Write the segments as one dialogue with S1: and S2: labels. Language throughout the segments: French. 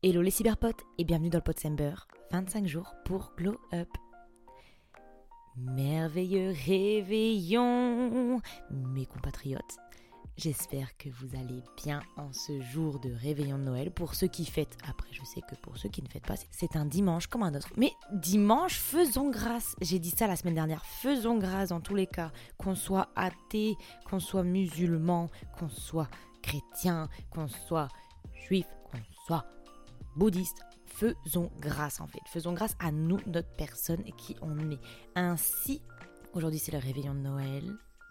S1: Hello les cyberpotes et bienvenue dans le Potsember, 25 jours pour Glow Up. Merveilleux réveillon, mes compatriotes. J'espère que vous allez bien en ce jour de réveillon de Noël. Pour ceux qui fêtent, après je sais que pour ceux qui ne fêtent pas, c'est un dimanche comme un autre. Mais dimanche, faisons grâce. J'ai dit ça la semaine dernière. Faisons grâce dans tous les cas. Qu'on soit athée, qu'on soit musulman, qu'on soit chrétien, qu'on soit juif, qu'on soit bouddhiste, faisons grâce en fait. Faisons grâce à nous, notre personne et qui on est. Ainsi, aujourd'hui c'est le réveillon de Noël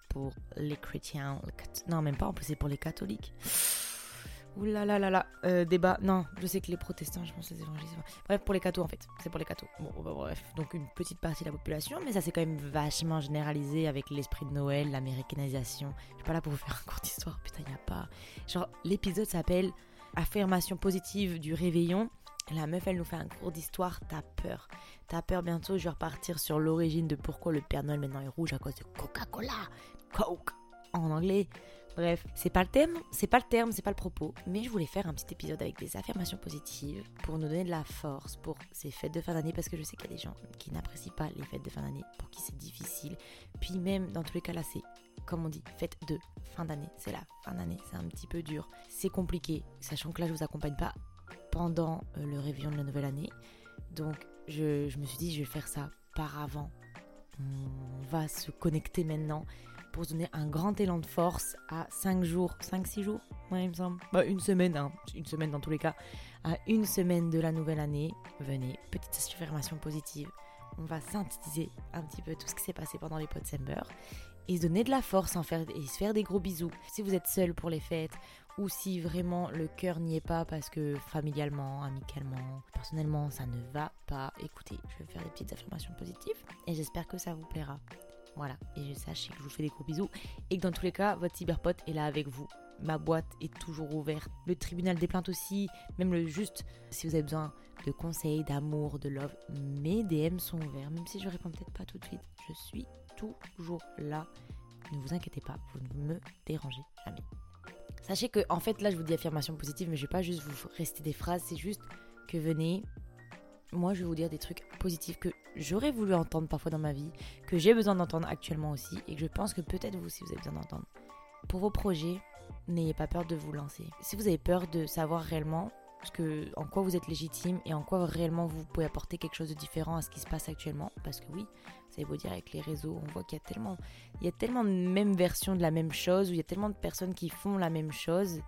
S1: pour les chrétiens. Non, même pas, en plus c'est pour les catholiques. Ouh là là là là, euh, débat. Non, je sais que les protestants, je pense les évangélistes. Bref, pour les cathos en fait. C'est pour les cathos. Bon, bah, bref. Donc une petite partie de la population, mais ça c'est quand même vachement généralisé avec l'esprit de Noël, l'américanisation. Je suis pas là pour vous faire un cours d'histoire, putain, y a pas. Genre, l'épisode s'appelle affirmation positive du réveillon. La meuf, elle nous fait un cours d'histoire, t'as peur. T'as peur bientôt, je vais repartir sur l'origine de pourquoi le Père Noël maintenant est rouge à cause de Coca-Cola. Coke en anglais. Bref, c'est pas le thème, c'est pas le terme, c'est pas le propos, mais je voulais faire un petit épisode avec des affirmations positives pour nous donner de la force pour ces fêtes de fin d'année parce que je sais qu'il y a des gens qui n'apprécient pas les fêtes de fin d'année, pour qui c'est difficile. Puis même dans tous les cas là, c'est comme on dit, fête de fin d'année. C'est la fin d'année, c'est un petit peu dur. C'est compliqué, sachant que là, je vous accompagne pas pendant euh, le réveillon de la nouvelle année. Donc, je, me suis dit, je vais faire ça par avant. On va se connecter maintenant pour se donner un grand élan de force à 5 jours, 5-6 jours, ouais, il me semble. Bah, une semaine, hein. une semaine dans tous les cas. À une semaine de la nouvelle année, venez, petite affirmation positive. On va synthétiser un petit peu tout ce qui s'est passé pendant les de et se donner de la force en faire, et se faire des gros bisous. Si vous êtes seul pour les fêtes ou si vraiment le cœur n'y est pas parce que familialement, amicalement, personnellement, ça ne va pas, écoutez, je vais faire des petites affirmations positives et j'espère que ça vous plaira. Voilà, et je sache que je vous fais des gros bisous et que dans tous les cas, votre cyberpote est là avec vous. Ma boîte est toujours ouverte. Le tribunal des plaintes aussi, même le juste, si vous avez besoin de conseils, d'amour, de love, mes DM sont ouverts, même si je réponds peut-être pas tout de suite. Je suis toujours là. Ne vous inquiétez pas, vous ne me dérangez jamais. Sachez que, en fait, là, je vous dis affirmation positive, mais je vais pas juste vous rester des phrases, c'est juste que venez. Moi, je vais vous dire des trucs positifs que j'aurais voulu entendre parfois dans ma vie, que j'ai besoin d'entendre actuellement aussi, et que je pense que peut-être vous aussi vous avez besoin d'entendre. Pour vos projets, n'ayez pas peur de vous lancer. Si vous avez peur de savoir réellement que, en quoi vous êtes légitime et en quoi réellement vous pouvez apporter quelque chose de différent à ce qui se passe actuellement? Parce que oui, ça beau dire avec les réseaux, on voit qu'il y a tellement, il y a tellement de mêmes versions de la même chose, où il y a tellement de personnes qui font la même chose,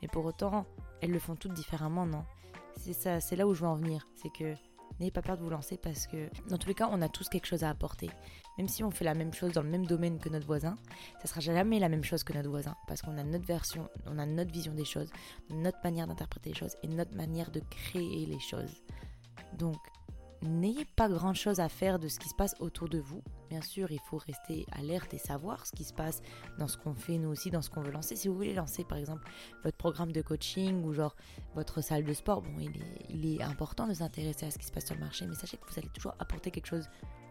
S1: mais pour autant, elles le font toutes différemment, non? C'est ça, c'est là où je veux en venir, c'est que N'ayez pas peur de vous lancer parce que dans tous les cas, on a tous quelque chose à apporter. Même si on fait la même chose dans le même domaine que notre voisin, ça sera jamais la même chose que notre voisin parce qu'on a notre version, on a notre vision des choses, notre manière d'interpréter les choses et notre manière de créer les choses. Donc, n'ayez pas grand chose à faire de ce qui se passe autour de vous. Bien sûr, il faut rester alerte et savoir ce qui se passe dans ce qu'on fait, nous aussi, dans ce qu'on veut lancer. Si vous voulez lancer, par exemple, votre programme de coaching ou genre votre salle de sport, bon, il est, important de s'intéresser à ce qui se passe sur le marché, mais sachez que vous allez toujours apporter quelque chose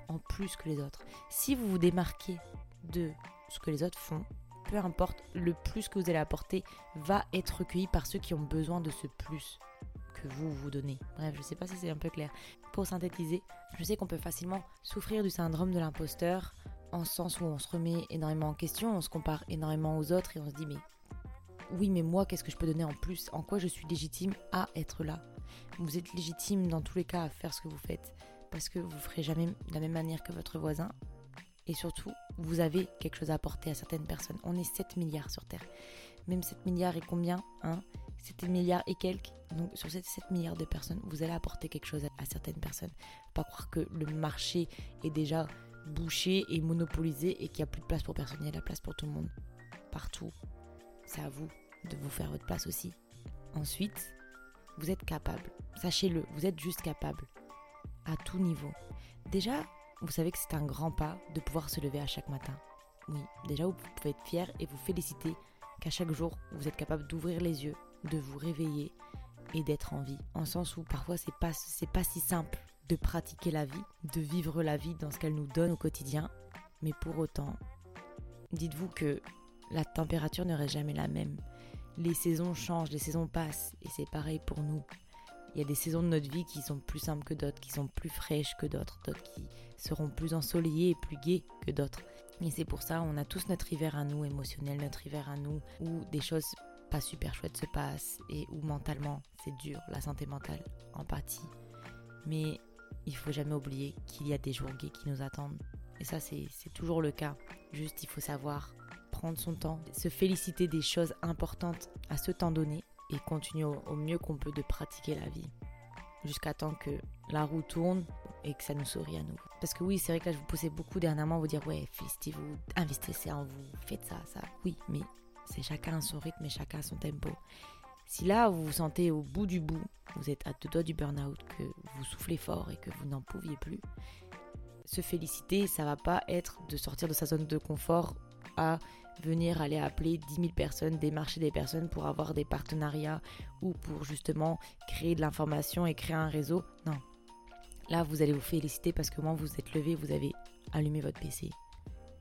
S1: en plus que les autres. Si vous vous démarquez de ce que les autres font, peu importe, le plus que vous allez apporter va être recueilli par ceux qui ont besoin de ce plus que vous vous donnez. Bref, je sais pas si c'est un peu clair. Pour synthétiser, je sais qu'on peut facilement souffrir du syndrome de l'imposteur en sens où on se remet énormément en question, on se compare énormément aux autres et on se dit mais oui mais moi qu'est-ce que je peux donner en plus? En quoi je suis légitime à être là? Vous êtes légitime dans tous les cas à faire ce que vous faites parce que vous ferez jamais de la même manière que votre voisin et surtout vous avez quelque chose à apporter à certaines personnes. On est 7 milliards sur Terre. Même 7 milliards et combien hein? 7 milliards et quelques. Donc sur ces 7 milliards de personnes, vous allez apporter quelque chose à, certaines personnes. Pas croire que le marché est déjà bouché et monopolisé et qu'il n'y a plus de place pour personne. Il y a de la place pour tout le monde. Partout. C'est à vous de vous faire votre place aussi. Ensuite, vous êtes capable. Sachez-le, vous êtes juste capable. À tout niveau. Déjà, vous savez que c'est un grand pas de pouvoir se lever à chaque matin. Oui, déjà vous pouvez être fier et vous féliciter qu'à chaque jour, vous êtes capable d'ouvrir les yeux de vous réveiller et d'être en vie. En sens où parfois c'est pas, c'est pas si simple de pratiquer la vie, de vivre la vie dans ce qu'elle nous donne au quotidien. Mais pour autant, dites-vous que la température ne reste jamais la même. Les saisons changent, les saisons passent et c'est pareil pour nous. Il y a des saisons de notre vie qui sont plus simples que d'autres, qui sont plus fraîches que d'autres, d'autres qui seront plus ensoleillées et plus gaies que d'autres. Et c'est pour ça, on a tous notre hiver à nous, émotionnel, notre hiver à nous, où des choses pas super chouettes se passent et où mentalement c'est dur, la santé mentale en partie. Mais il faut jamais oublier qu'il y a des jours gays qui nous attendent. Et ça, c'est toujours le cas. Juste, il faut savoir prendre son temps, se féliciter des choses importantes à ce temps donné et continuer au, mieux qu'on peut de pratiquer la vie. Jusqu'à temps que la roue tourne et que ça nous sourit à nouveau. Parce que oui, c'est vrai que là, je vous poussais beaucoup dernièrement à vous dire, ouais, félicitez-vous, investissez en vous, faites ça, ça. Oui, mais c'est chacun à son rythme et chacun à son tempo. Si là, vous vous sentez au bout du bout, vous êtes à deux doigts du burn-out, que vous soufflez fort et que vous n'en pouviez plus, se féliciter, ça va pas être de sortir de sa zone de confort à venir aller appeler 10 000 personnes, démarcher des personnes pour avoir des partenariats ou pour justement créer de l'information et créer un réseau. Non. Là, vous allez vous féliciter parce que moi, vous êtes levé, vous avez allumé votre PC.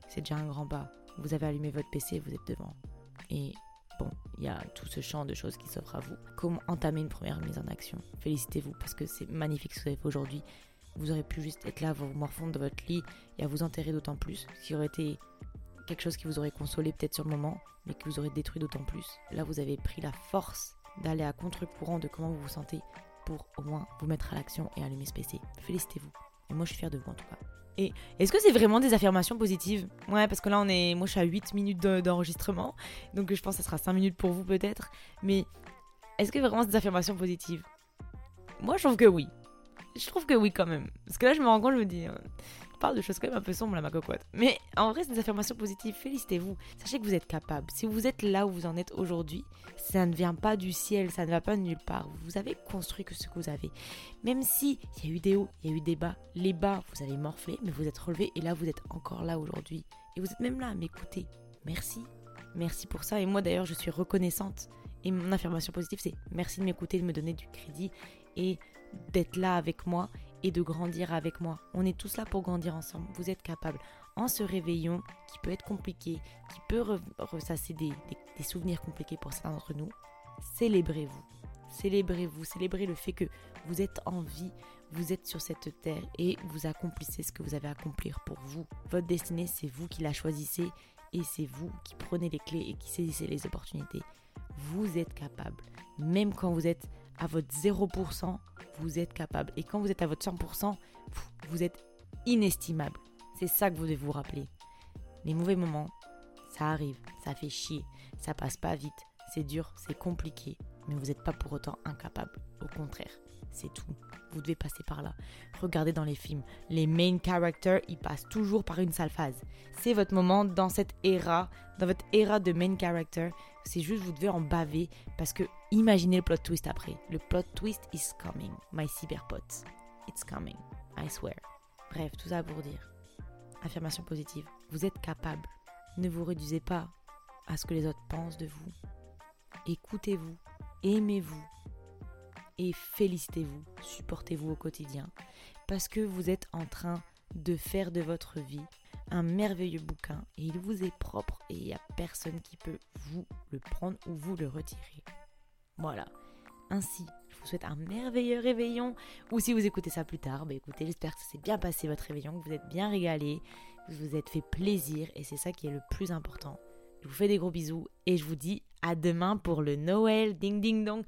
S1: C'est déjà un grand pas. Vous avez allumé votre PC, vous êtes devant. Et bon, il y a tout ce champ de choses qui s'offre à vous. Comment entamer une première mise en action? Félicitez-vous parce que c'est magnifique ce que vous avez fait aujourd'hui. Vous aurez pu juste être là, vous morfondre de votre lit et à vous enterrer d'autant plus, ce qui aurait été quelque chose qui vous aurait consolé peut-être sur le moment, mais qui vous aurait détruit d'autant plus. Là, vous avez pris la force d'aller à contre-courant de comment vous vous sentez pour au moins vous mettre à l'action et allumer ce PC. Félicitez-vous. Et moi, je suis fière de vous en tout cas. Et est-ce que c'est vraiment des affirmations positives? Ouais, parce que là, on est, moi, je suis à 8 minutes d'enregistrement, donc je pense que ça sera 5 minutes pour vous peut-être. Mais est-ce que vraiment c'est des affirmations positives? Moi, je trouve que oui. Je trouve que oui quand même. Parce que là, je me rends compte, je me dis, euh, parle de choses quand même un peu sombres, là, ma cocotte. Mais en vrai, c'est des affirmations positives. Félicitez-vous. Sachez que vous êtes capable. Si vous êtes là où vous en êtes aujourd'hui, ça ne vient pas du ciel, ça ne va pas de nulle part. Vous avez construit que ce que vous avez. Même si il y a eu des hauts, il y a eu des bas. Les bas, vous avez morflé, mais vous êtes relevé et là, vous êtes encore là aujourd'hui. Et vous êtes même là à m'écouter. Merci. Merci pour ça. Et moi, d'ailleurs, je suis reconnaissante. Et mon affirmation positive, c'est merci de m'écouter, de me donner du crédit et d'être là avec moi et de grandir avec moi. On est tous là pour grandir ensemble. Vous êtes capables. En ce réveillon, qui peut être compliqué, qui peut ressasser des, souvenirs compliqués pour certains d'entre nous, célébrez-vous. Célébrez-vous, célébrez le fait que vous êtes en vie, vous êtes sur cette terre et vous accomplissez ce que vous avez à accomplir pour vous. Votre destinée, c'est vous qui la choisissez et c'est vous qui prenez les clés et qui saisissez les opportunités. Vous êtes capable. Même quand vous êtes à votre 0%, vous êtes capable. Et quand vous êtes à votre 100%, vous êtes inestimable. C'est ça que vous devez vous rappeler. Les mauvais moments, ça arrive, ça fait chier, ça passe pas vite, c'est dur, c'est compliqué, mais vous n'êtes pas pour autant incapable. Au contraire, c'est tout. Vous devez passer par là. Regardez dans les films, les main characters, ils passent toujours par une sale phase. C'est votre moment dans cette ère, dans votre ère de main character. C'est juste vous devez en baver parce que imaginez le plot twist après. Le plot twist is coming, my cyberpots. It's coming, I swear. Bref, tout ça pour dire. Affirmation positive. Vous êtes capable. Ne vous réduisez pas à ce que les autres pensent de vous. Écoutez-vous, aimez-vous, et félicitez-vous, supportez-vous au quotidien, parce que vous êtes en train de faire de votre vie un merveilleux bouquin et il vous est propre et il n'y a personne qui peut vous le prendre ou vous le retirer. Voilà. Ainsi, je vous souhaite un merveilleux réveillon. Ou si vous écoutez ça plus tard, bah écoutez, j'espère que ça s'est bien passé votre réveillon, que vous êtes bien régalé, que vous vous êtes fait plaisir et c'est ça qui est le plus important. Je vous fais des gros bisous et je vous dis à demain pour le Noël. Ding ding dong.